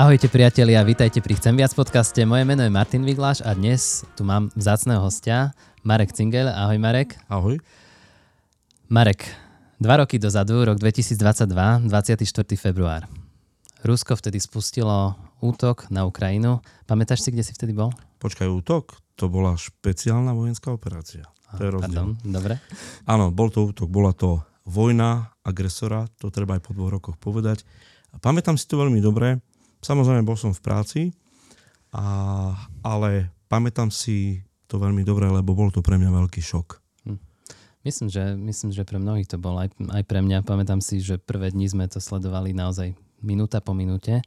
Ahojte priatelia, vítajte pri Chcem viac podcaste. Moje meno je Martin Vigláš a dnes tu mám vzácného hostia, Marek Cingel. Ahoj Marek. Ahoj. Marek, dva roky dozadu, rok 2022, 24. február. Rusko vtedy spustilo útok na Ukrajinu. Pamätáš si, kde si vtedy bol? Počkaj, útok? To bola špeciálna vojenská operácia. To je rozdiel. Pardon, dobre. Áno, bol to útok, bola to vojna agresora, to treba aj po dvoch rokoch povedať. A pamätám si to veľmi dobre, Samozrejme, bol som v práci, a, ale pamätám si to veľmi dobre, lebo bol to pre mňa veľký šok. Hm. Myslím, že, myslím, že pre mnohých to bol aj, aj pre mňa. Pamätám si, že prvé dni sme to sledovali naozaj minúta po minúte.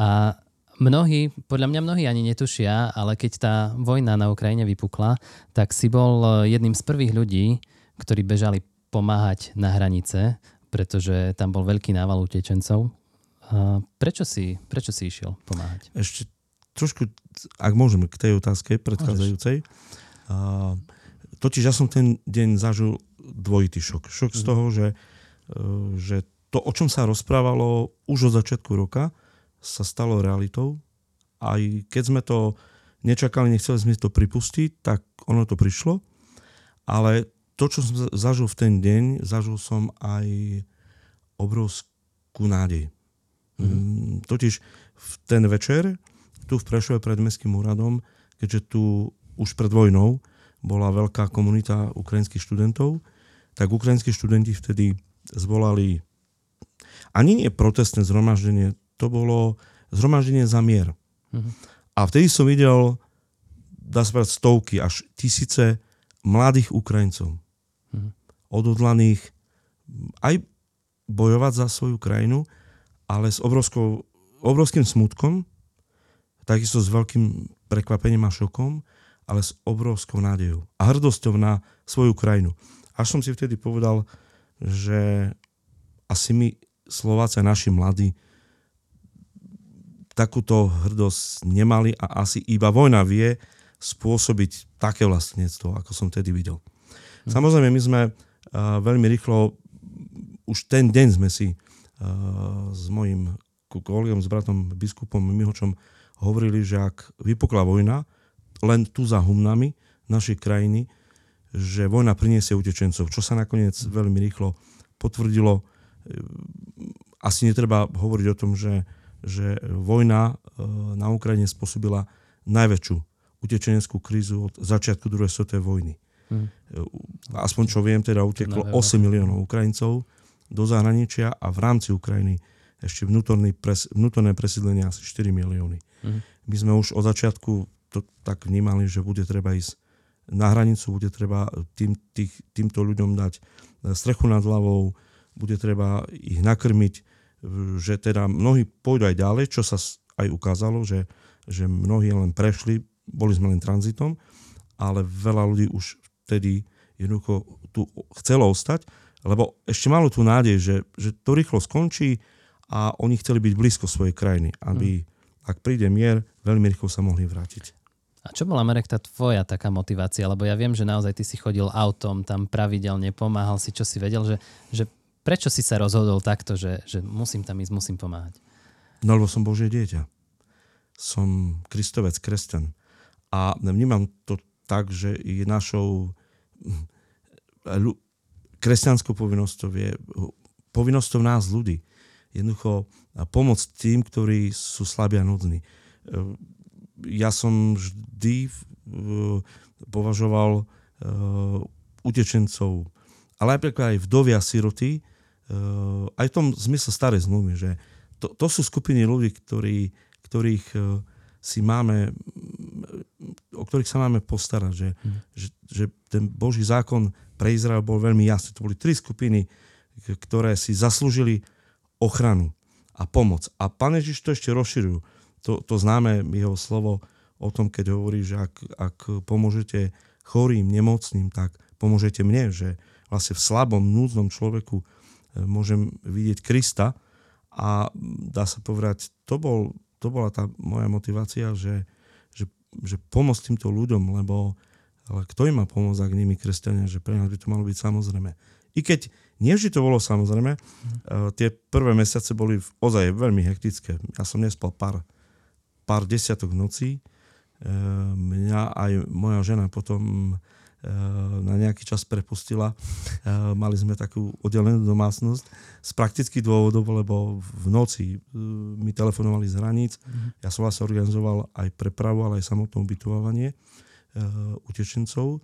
A mnohí, podľa mňa mnohí ani netušia, ale keď tá vojna na Ukrajine vypukla, tak si bol jedným z prvých ľudí, ktorí bežali pomáhať na hranice, pretože tam bol veľký nával utečencov prečo, si, prečo si išiel pomáhať? Ešte trošku, ak môžeme, k tej otázke predchádzajúcej. Uh, totiž ja som ten deň zažil dvojitý šok. Šok z mhm. toho, že, uh, že to, o čom sa rozprávalo už od začiatku roka, sa stalo realitou. Aj keď sme to nečakali, nechceli sme to pripustiť, tak ono to prišlo. Ale to, čo som zažil v ten deň, zažil som aj obrovskú nádej. Mm-hmm. Totiž v ten večer tu v Prešove pred Mestským úradom, keďže tu už pred vojnou bola veľká komunita ukrajinských študentov, tak ukrajinskí študenti vtedy zvolali ani nie protestné zhromaždenie, to bolo zhromaždenie za mier. Mm-hmm. A vtedy som videl, dá sa povedať, stovky až tisíce mladých Ukrajincov. Mm-hmm. Odhodlaných aj bojovať za svoju krajinu, ale s obrovskou, obrovským smutkom, takisto s veľkým prekvapením a šokom, ale s obrovskou nádejou a hrdosťou na svoju krajinu. Až som si vtedy povedal, že asi my Slováci, naši mladí, takúto hrdosť nemali a asi iba vojna vie spôsobiť také vlastníctvo, ako som vtedy videl. Hm. Samozrejme, my sme uh, veľmi rýchlo, už ten deň sme si s mojim kolegom, s bratom biskupom Mihočom hovorili, že ak vypukla vojna, len tu za humnami našej krajiny, že vojna priniesie utečencov, čo sa nakoniec veľmi rýchlo potvrdilo. Asi netreba hovoriť o tom, že, že vojna e, na Ukrajine spôsobila najväčšiu utečeneckú krízu od začiatku druhej svetovej vojny. Hmm. Aspoň čo viem, teda uteklo 8 miliónov Ukrajincov do zahraničia a v rámci Ukrajiny ešte vnútorný pres, vnútorné presídlenie asi 4 milióny. Mm. My sme už od začiatku to tak vnímali, že bude treba ísť na hranicu, bude treba tým, tých, týmto ľuďom dať strechu nad hlavou, bude treba ich nakrmiť, že teda mnohí pôjdu aj ďalej, čo sa aj ukázalo, že, že mnohí len prešli, boli sme len tranzitom, ale veľa ľudí už vtedy jednoducho tu chcelo ostať lebo ešte malo tú nádej, že, že to rýchlo skončí a oni chceli byť blízko svojej krajiny, aby, mm. ak príde mier, veľmi rýchlo sa mohli vrátiť. A čo bola, Marek, tá tvoja taká motivácia? Lebo ja viem, že naozaj ty si chodil autom, tam pravidelne pomáhal si, čo si vedel, že, že prečo si sa rozhodol takto, že, že musím tam ísť, musím pomáhať? No lebo som Božie dieťa. Som kristovec, kresťan. A vnímam to tak, že je našou kresťanskou povinnosťou je povinnosťou nás ľudí. Jednoducho pomôcť tým, ktorí sú slabí a nudní. Ja som vždy považoval utečencov, ale napríklad aj vdovia siroty, aj v tom zmysle starej zmluvy, že to, to sú skupiny ľudí, ktorí, ktorých si máme, ktorých sa máme postarať, že, mm. že, že ten Boží zákon pre Izrael bol veľmi jasný. To boli tri skupiny, ktoré si zaslúžili ochranu a pomoc. A Pán Ježiš to ešte rozširujú. To, to známe jeho slovo o tom, keď hovorí, že ak, ak pomôžete chorým, nemocným, tak pomôžete mne, že vlastne v slabom, núdznom človeku e, môžem vidieť Krista a dá sa povedať, to, bol, to bola tá moja motivácia, že, že, pomôcť týmto ľuďom, lebo ale kto im má pomôcť, ak nimi kresťania, že pre nás by to malo byť samozrejme. I keď nie vždy to bolo samozrejme, uh, tie prvé mesiace boli ozaj veľmi hektické. Ja som nespal pár, pár desiatok nocí. Uh, mňa aj moja žena potom na nejaký čas prepustila. Uh, mali sme takú oddelenú domácnosť z praktických dôvodov, lebo v noci mi telefonovali z hraníc. Mm-hmm. Ja som vlastne organizoval aj prepravu, ale aj samotné ubytovanie utečencov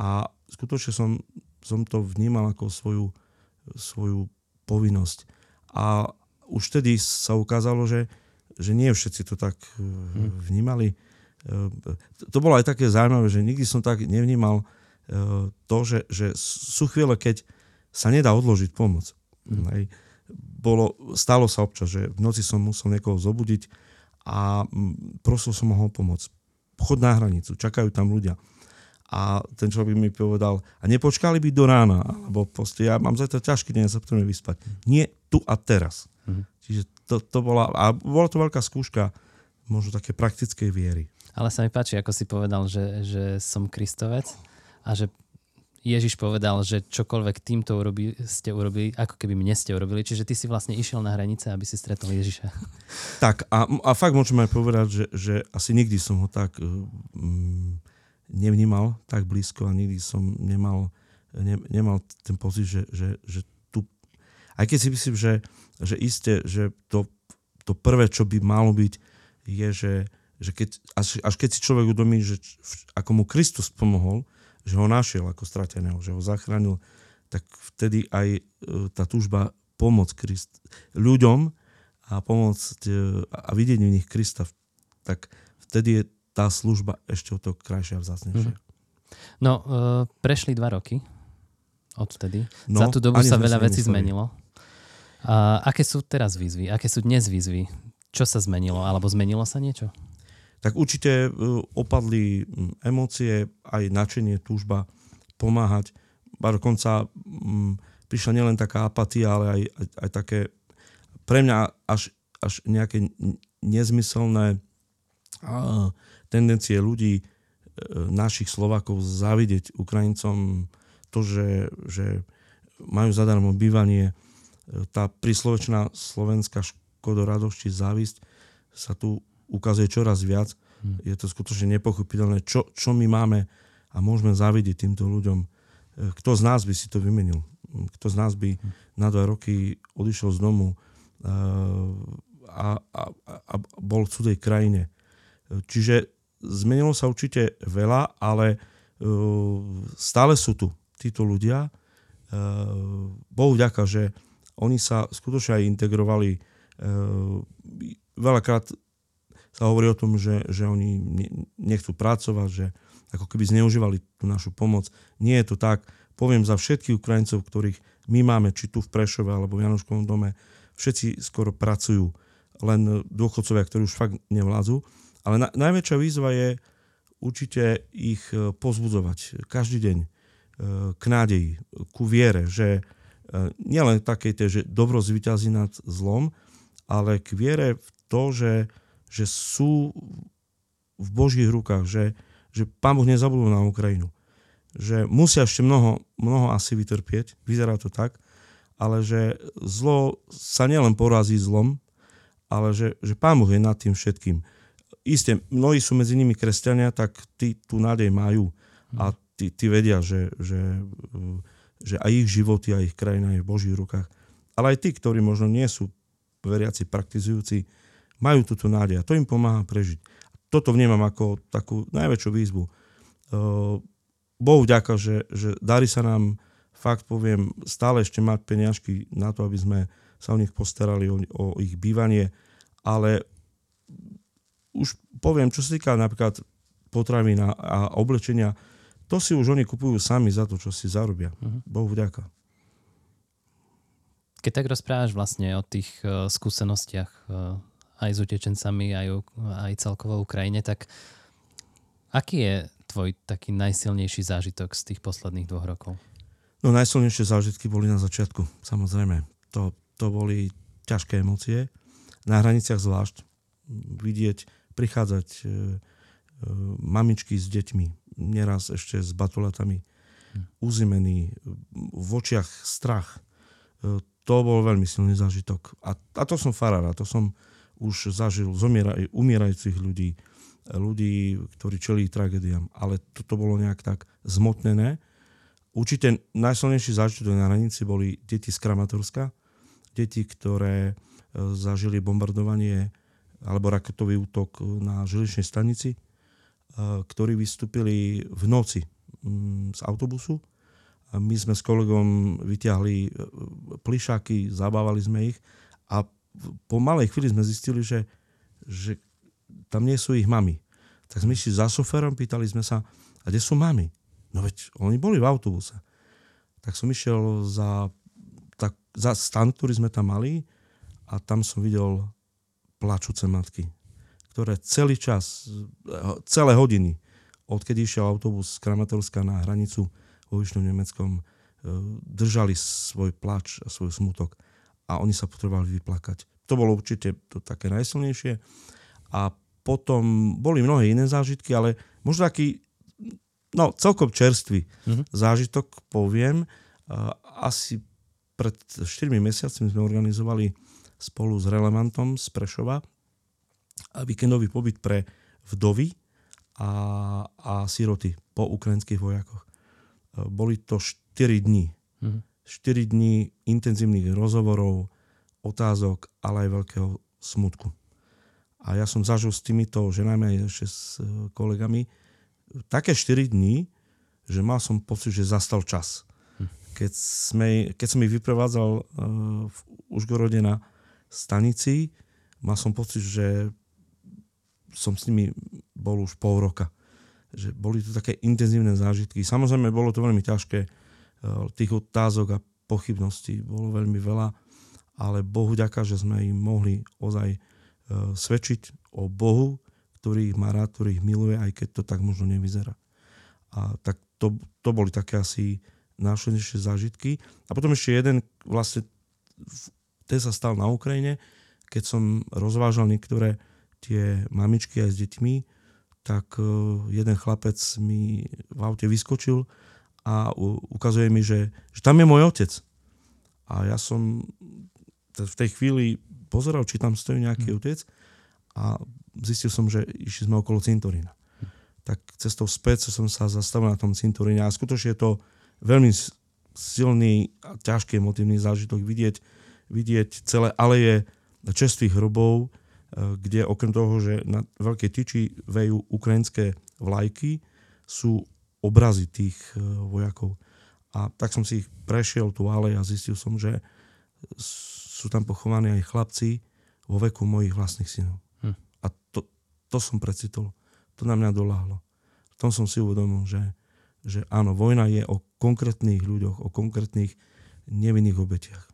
a skutočne som, som to vnímal ako svoju, svoju povinnosť. A už vtedy sa ukázalo, že, že nie všetci to tak hmm. vnímali. To bolo aj také zaujímavé, že nikdy som tak nevnímal to, že, že sú chvíle, keď sa nedá odložiť pomoc. Hmm. Bolo, stalo sa občas, že v noci som musel niekoho zobudiť a prosil som ho pomoc chod na hranicu, čakajú tam ľudia. A ten človek mi povedal, a nepočkali by do rána, alebo proste, ja mám zajtra ťažký deň, sa potrebujem vyspať. Nie tu a teraz. Mm-hmm. Čiže to, to bola, a bola to veľká skúška možno také praktickej viery. Ale sa mi páči, ako si povedal, že, že som kristovec a že Ježiš povedal, že čokoľvek týmto urobí, ste urobili, ako keby mne ste urobili. Čiže ty si vlastne išiel na hranice, aby si stretol Ježiša. Tak a, a fakt môžeme aj povedať, že, že asi nikdy som ho tak um, nevnímal tak blízko a nikdy som nemal, ne, nemal ten pocit, že, že, že tu... Aj keď si myslím, že, že isté, že to, to prvé, čo by malo byť, je, že, že keď, až, až keď si človek udomí, že ako mu Kristus pomohol, že ho našiel ako strateného, že ho zachránil, tak vtedy aj e, tá túžba pomôcť Krist, ľuďom a pomôcť e, a vidieť v nich Krista, tak vtedy je tá služba ešte o to krajšia a vzácnejšia. Mm. No, e, prešli dva roky odtedy. No, Za tú dobu sa veľa vecí zmenilo. A aké sú teraz výzvy? Aké sú dnes výzvy? Čo sa zmenilo? Alebo zmenilo sa niečo? Tak určite e, opadli emócie, aj načenie, túžba pomáhať. A dokonca m, prišla nielen taká apatia, ale aj, aj, aj také pre mňa až, až nejaké nezmyselné a, tendencie ľudí, e, našich Slovákov závidieť Ukrajincom to, že, že majú zadarmo bývanie. E, tá príslovečná slovenská škodoradosti, závisť sa tu ukazuje čoraz viac. Hmm. Je to skutočne nepochopiteľné, čo, čo my máme a môžeme zavidieť týmto ľuďom. E, kto z nás by si to vymenil? Kto z nás by hmm. na dva roky odišiel z domu e, a, a, a bol v cudzej krajine? E, čiže zmenilo sa určite veľa, ale stále sú tu títo ľudia. Bohu vďaka, že oni sa skutočne aj integrovali. Veľakrát sa hovorí o tom, že, že oni nechcú pracovať, že ako keby zneužívali tú našu pomoc. Nie je to tak. Poviem za všetkých Ukrajincov, ktorých my máme, či tu v Prešove alebo v Janoškovom dome, všetci skoro pracujú. Len dôchodcovia, ktorí už fakt nevládzu. Ale na, najväčšia výzva je určite ich e, pozbudzovať každý deň e, k nádeji, ku viere, že e, nielen takej, že dobro zvýťazí nad zlom, ale k viere v to, že že sú v Božích rukách, že, že Pán Boh nezabudol na Ukrajinu. Že musia ešte mnoho, mnoho asi vytrpieť, vyzerá to tak, ale že zlo sa nielen porazí zlom, ale že, že Pán Boh je nad tým všetkým. Isté, mnohí sú medzi nimi kresťania, tak tí tú nádej majú a tí, tí vedia, že, že, že aj ich životy a ich krajina je v Božích rukách. Ale aj tí, ktorí možno nie sú veriaci, praktizujúci, majú túto nádej a to im pomáha prežiť. Toto vnímam ako takú najväčšiu výzvu. Bohu vďaka, že, že darí sa nám, fakt poviem, stále ešte mať peniažky na to, aby sme sa o nich postarali, o, o ich bývanie, ale už poviem, čo sa týka napríklad potravín a, a oblečenia, to si už oni kupujú sami za to, čo si zarobia. Uh-huh. Bohu vďaka. Keď tak rozprávaš vlastne o tých uh, skúsenostiach uh, aj s utečencami, aj, aj celkovo Ukrajine, tak aký je tvoj taký najsilnejší zážitok z tých posledných dvoch rokov? No najsilnejšie zážitky boli na začiatku, samozrejme. To, to boli ťažké emócie. Na hraniciach zvlášť vidieť, prichádzať e, e, mamičky s deťmi, neraz ešte s batulatami uzimený, v očiach strach. E, to bol veľmi silný zážitok. A, a to som farár, a to som už zažil zomieraj, umierajúcich ľudí, ľudí, ktorí čelí tragédiám. Ale toto bolo nejak tak zmotnené. Určite najsilnejší zážitok na hranici boli deti z Kramatorska, deti, ktoré e, zažili bombardovanie alebo raketový útok na železničnej stanici, e, ktorí vystúpili v noci mm, z autobusu. My sme s kolegom vyťahli e, plišáky, zabávali sme ich a po malej chvíli sme zistili, že, že tam nie sú ich mami. Tak sme išli za soferom, pýtali sme sa, a kde sú mami? No veď oni boli v autobuse. Tak som išiel za, tak, za stan, ktorý sme tam mali a tam som videl plačúce matky, ktoré celý čas, celé hodiny, odkedy išiel autobus z Kramatorska na hranicu vo Vyšnom Nemeckom, e, držali svoj plač a svoj smutok a oni sa potrebovali vyplakať. To bolo určite to také najsilnejšie. A potom boli mnohé iné zážitky, ale možno taký no, celkom čerstvý mm-hmm. zážitok poviem. Asi pred 4 mesiacmi sme organizovali spolu s Relevantom z Prešova víkendový pobyt pre vdovy a, a siroty po ukrajinských vojakoch. Boli to 4 dní. Mm-hmm. 4 dní intenzívnych rozhovorov, otázok, ale aj veľkého smutku. A ja som zažil s týmito ženami aj ešte s e, kolegami také 4 dní, že mal som pocit, že zastal čas. Hm. Keď, sme, keď som ich vyprevádzal uh, v Užgorode na stanici, mal som pocit, že som s nimi bol už pol roka. Že boli to také intenzívne zážitky. Samozrejme, bolo to veľmi ťažké. Uh, tých otázok a pochybností bolo veľmi veľa, ale Bohu ďaká, že sme im mohli ozaj uh, svedčiť o Bohu, ktorý ich má rád, ktorý ich miluje, aj keď to tak možno nevyzerá. A tak to, to boli také asi najšlenejšie zážitky. A potom ešte jeden, vlastne ten sa stal na Ukrajine, keď som rozvážal niektoré tie mamičky aj s deťmi, tak e, jeden chlapec mi v aute vyskočil a ukazuje mi, že, že tam je môj otec. A ja som v tej chvíli pozeral, či tam stojí nejaký hmm. otec a zistil som, že išli sme okolo cintorína. Tak cestou späť som sa zastavil na tom cintoríne a skutočne je to veľmi silný a ťažký emotívny zážitok vidieť, vidieť celé aleje čestvých hrobov, e, kde okrem toho, že na veľké tyči vejú ukrajinské vlajky, sú obrazy tých e, vojakov. A tak som si ich prešiel tu alej a zistil som, že sú tam pochovaní aj chlapci vo veku mojich vlastných synov to som precitol. To na mňa doláhlo. V tom som si uvedomil, že, že áno, vojna je o konkrétnych ľuďoch, o konkrétnych nevinných obetiach.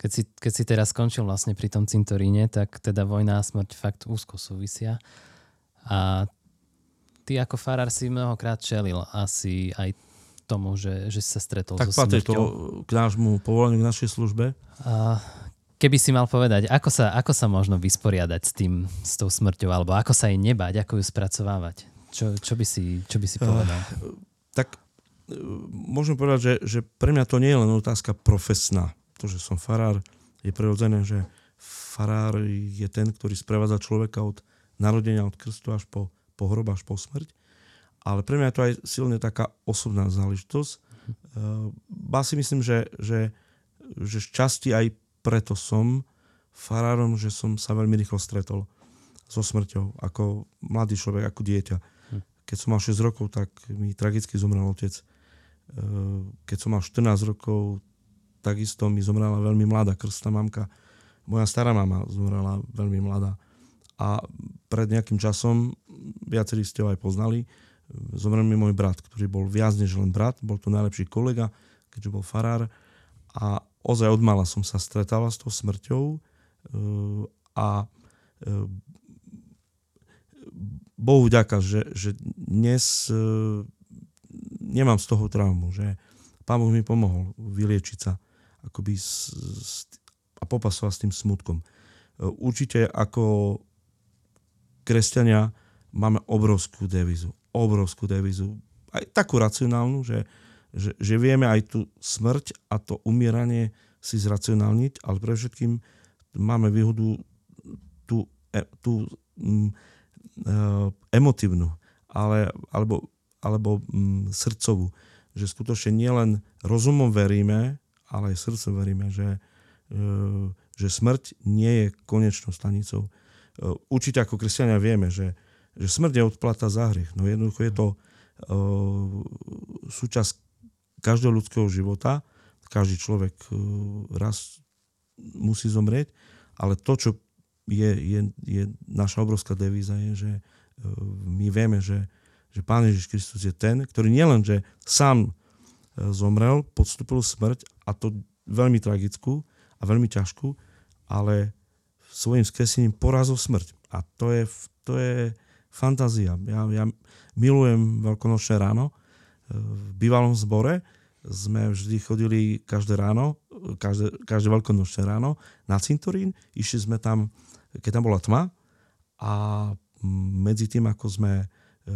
Keď si, keď si teraz skončil vlastne pri tom cintoríne, tak teda vojna a smrť fakt úzko súvisia. A ty ako farár si mnohokrát čelil asi aj tomu, že, že si sa stretol tak so. Tak to k nášmu povolaniu, k našej službe. A Keby si mal povedať, ako sa, ako sa možno vysporiadať s tým, s tou smrťou, alebo ako sa jej nebať, ako ju spracovávať? Čo, čo, by, si, čo by si povedal? Uh, tak uh, môžem povedať, že, že pre mňa to nie je len otázka profesná. To, že som farár, je prirodzené, že farár je ten, ktorý sprevádza človeka od narodenia, od krstu až po, po hrob, až po smrť. Ale pre mňa je to aj silne taká osobná záležitosť. Uh, ba si myslím, že, že, že časti aj preto som farárom, že som sa veľmi rýchlo stretol so smrťou, ako mladý človek, ako dieťa. Hm. Keď som mal 6 rokov, tak mi tragicky zomrel otec. E, keď som mal 14 rokov, takisto mi zomrela veľmi mladá krstná mamka. Moja stará mama zomrela veľmi mladá. A pred nejakým časom, viacerí ste ho aj poznali, zomrel mi môj brat, ktorý bol viac než len brat, bol to najlepší kolega, keďže bol farár. A ozaj od mala som sa stretala s tou smrťou eh, a eh, Bohu vďaka, že, že dnes eh, nemám z toho traumu, že Pán Boh mi pomohol vyliečiť sa akoby s, s, a popasovať s tým smutkom. Určite ako kresťania máme obrovskú devizu. Obrovskú devizu. Aj takú racionálnu, že, že, že vieme aj tú smrť a to umieranie si zracionálniť, ale pre všetkým máme výhodu tú, e, tú mm, e, emotívnu, ale, alebo, alebo mm, srdcovú. Že skutočne nielen rozumom veríme, ale aj srdcom veríme, že, e, že smrť nie je konečnou stanicou. Určite ako kresťania vieme, že, že smrť je odplata za hriech. No jednoducho je to uh, súčasť každého ľudského života. Každý človek uh, raz musí zomrieť, ale to, čo je, je, je naša obrovská devíza, je, že uh, my vieme, že, že Pán Ježiš Kristus je ten, ktorý nielen, že sám zomrel, podstúpil smrť a to veľmi tragickú a veľmi ťažkú, ale svojim skresením porazil smrť. A to je, to je fantázia. Ja, ja milujem veľkonočné ráno. V bývalom zbore sme vždy chodili každé ráno, každé, každé veľkonočné ráno na cintorín. Išli sme tam, keď tam bola tma a medzi tým, ako sme e,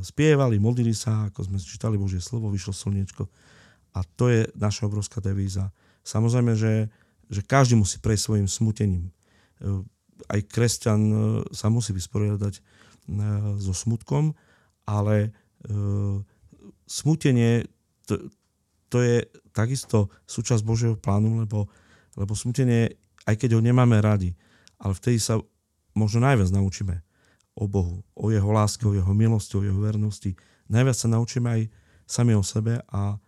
spievali, modlili sa, ako sme čítali Božie slovo, vyšlo slniečko. A to je naša obrovská devíza. Samozrejme, že, že každý musí prejsť svojim smutením. E, aj kresťan e, sa musí vysporiadať so smutkom, ale smutenie to, to je takisto súčasť Božieho plánu, lebo, lebo smutenie, aj keď ho nemáme radi, ale vtedy sa možno najviac naučíme o Bohu, o jeho láske, o jeho milosti, o jeho vernosti. Najviac sa naučíme aj sami o sebe a,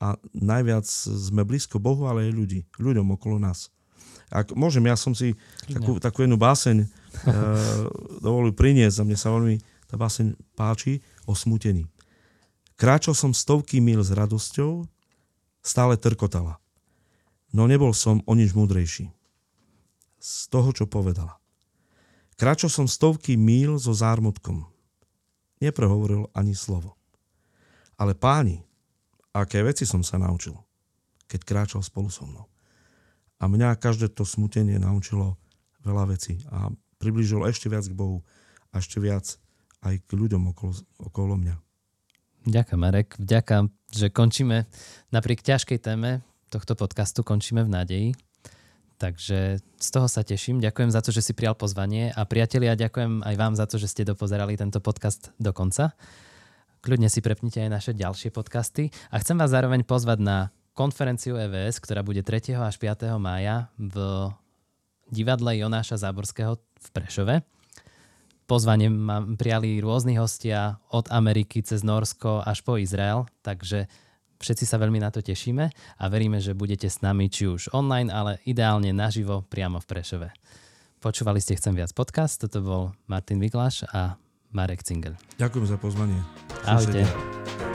a najviac sme blízko Bohu, ale aj ľudí, ľuďom okolo nás. Ak môžem, ja som si takú, takú jednu báseň uh, dovolil priniesť a mne sa veľmi tá báseň páči o smutení. Kráčal som stovky mil s radosťou, stále trkotala. No nebol som o nič múdrejší. Z toho, čo povedala. Kráčal som stovky míl so zármutkom. Neprehovoril ani slovo. Ale páni, aké veci som sa naučil, keď kráčal spolu so mnou. A mňa každé to smutenie naučilo veľa vecí a priblížilo ešte viac k Bohu a ešte viac aj k ľuďom okolo, okolo mňa. Ďakujem, Marek. Vďaka, že končíme napriek ťažkej téme tohto podcastu, končíme v nádeji. Takže z toho sa teším. Ďakujem za to, že si prijal pozvanie a priatelia, ďakujem aj vám za to, že ste dopozerali tento podcast do konca. Kľudne si prepnite aj naše ďalšie podcasty a chcem vás zároveň pozvať na konferenciu EVS, ktorá bude 3. až 5. mája v divadle Jonáša Záborského v Prešove. Pozvanie ma prijali rôzni hostia od Ameriky cez Norsko až po Izrael, takže všetci sa veľmi na to tešíme a veríme, že budete s nami či už online, ale ideálne naživo priamo v Prešove. Počúvali ste Chcem viac podcast, toto bol Martin Vigláš a Marek Cingel. Ďakujem za pozvanie. Ahojte.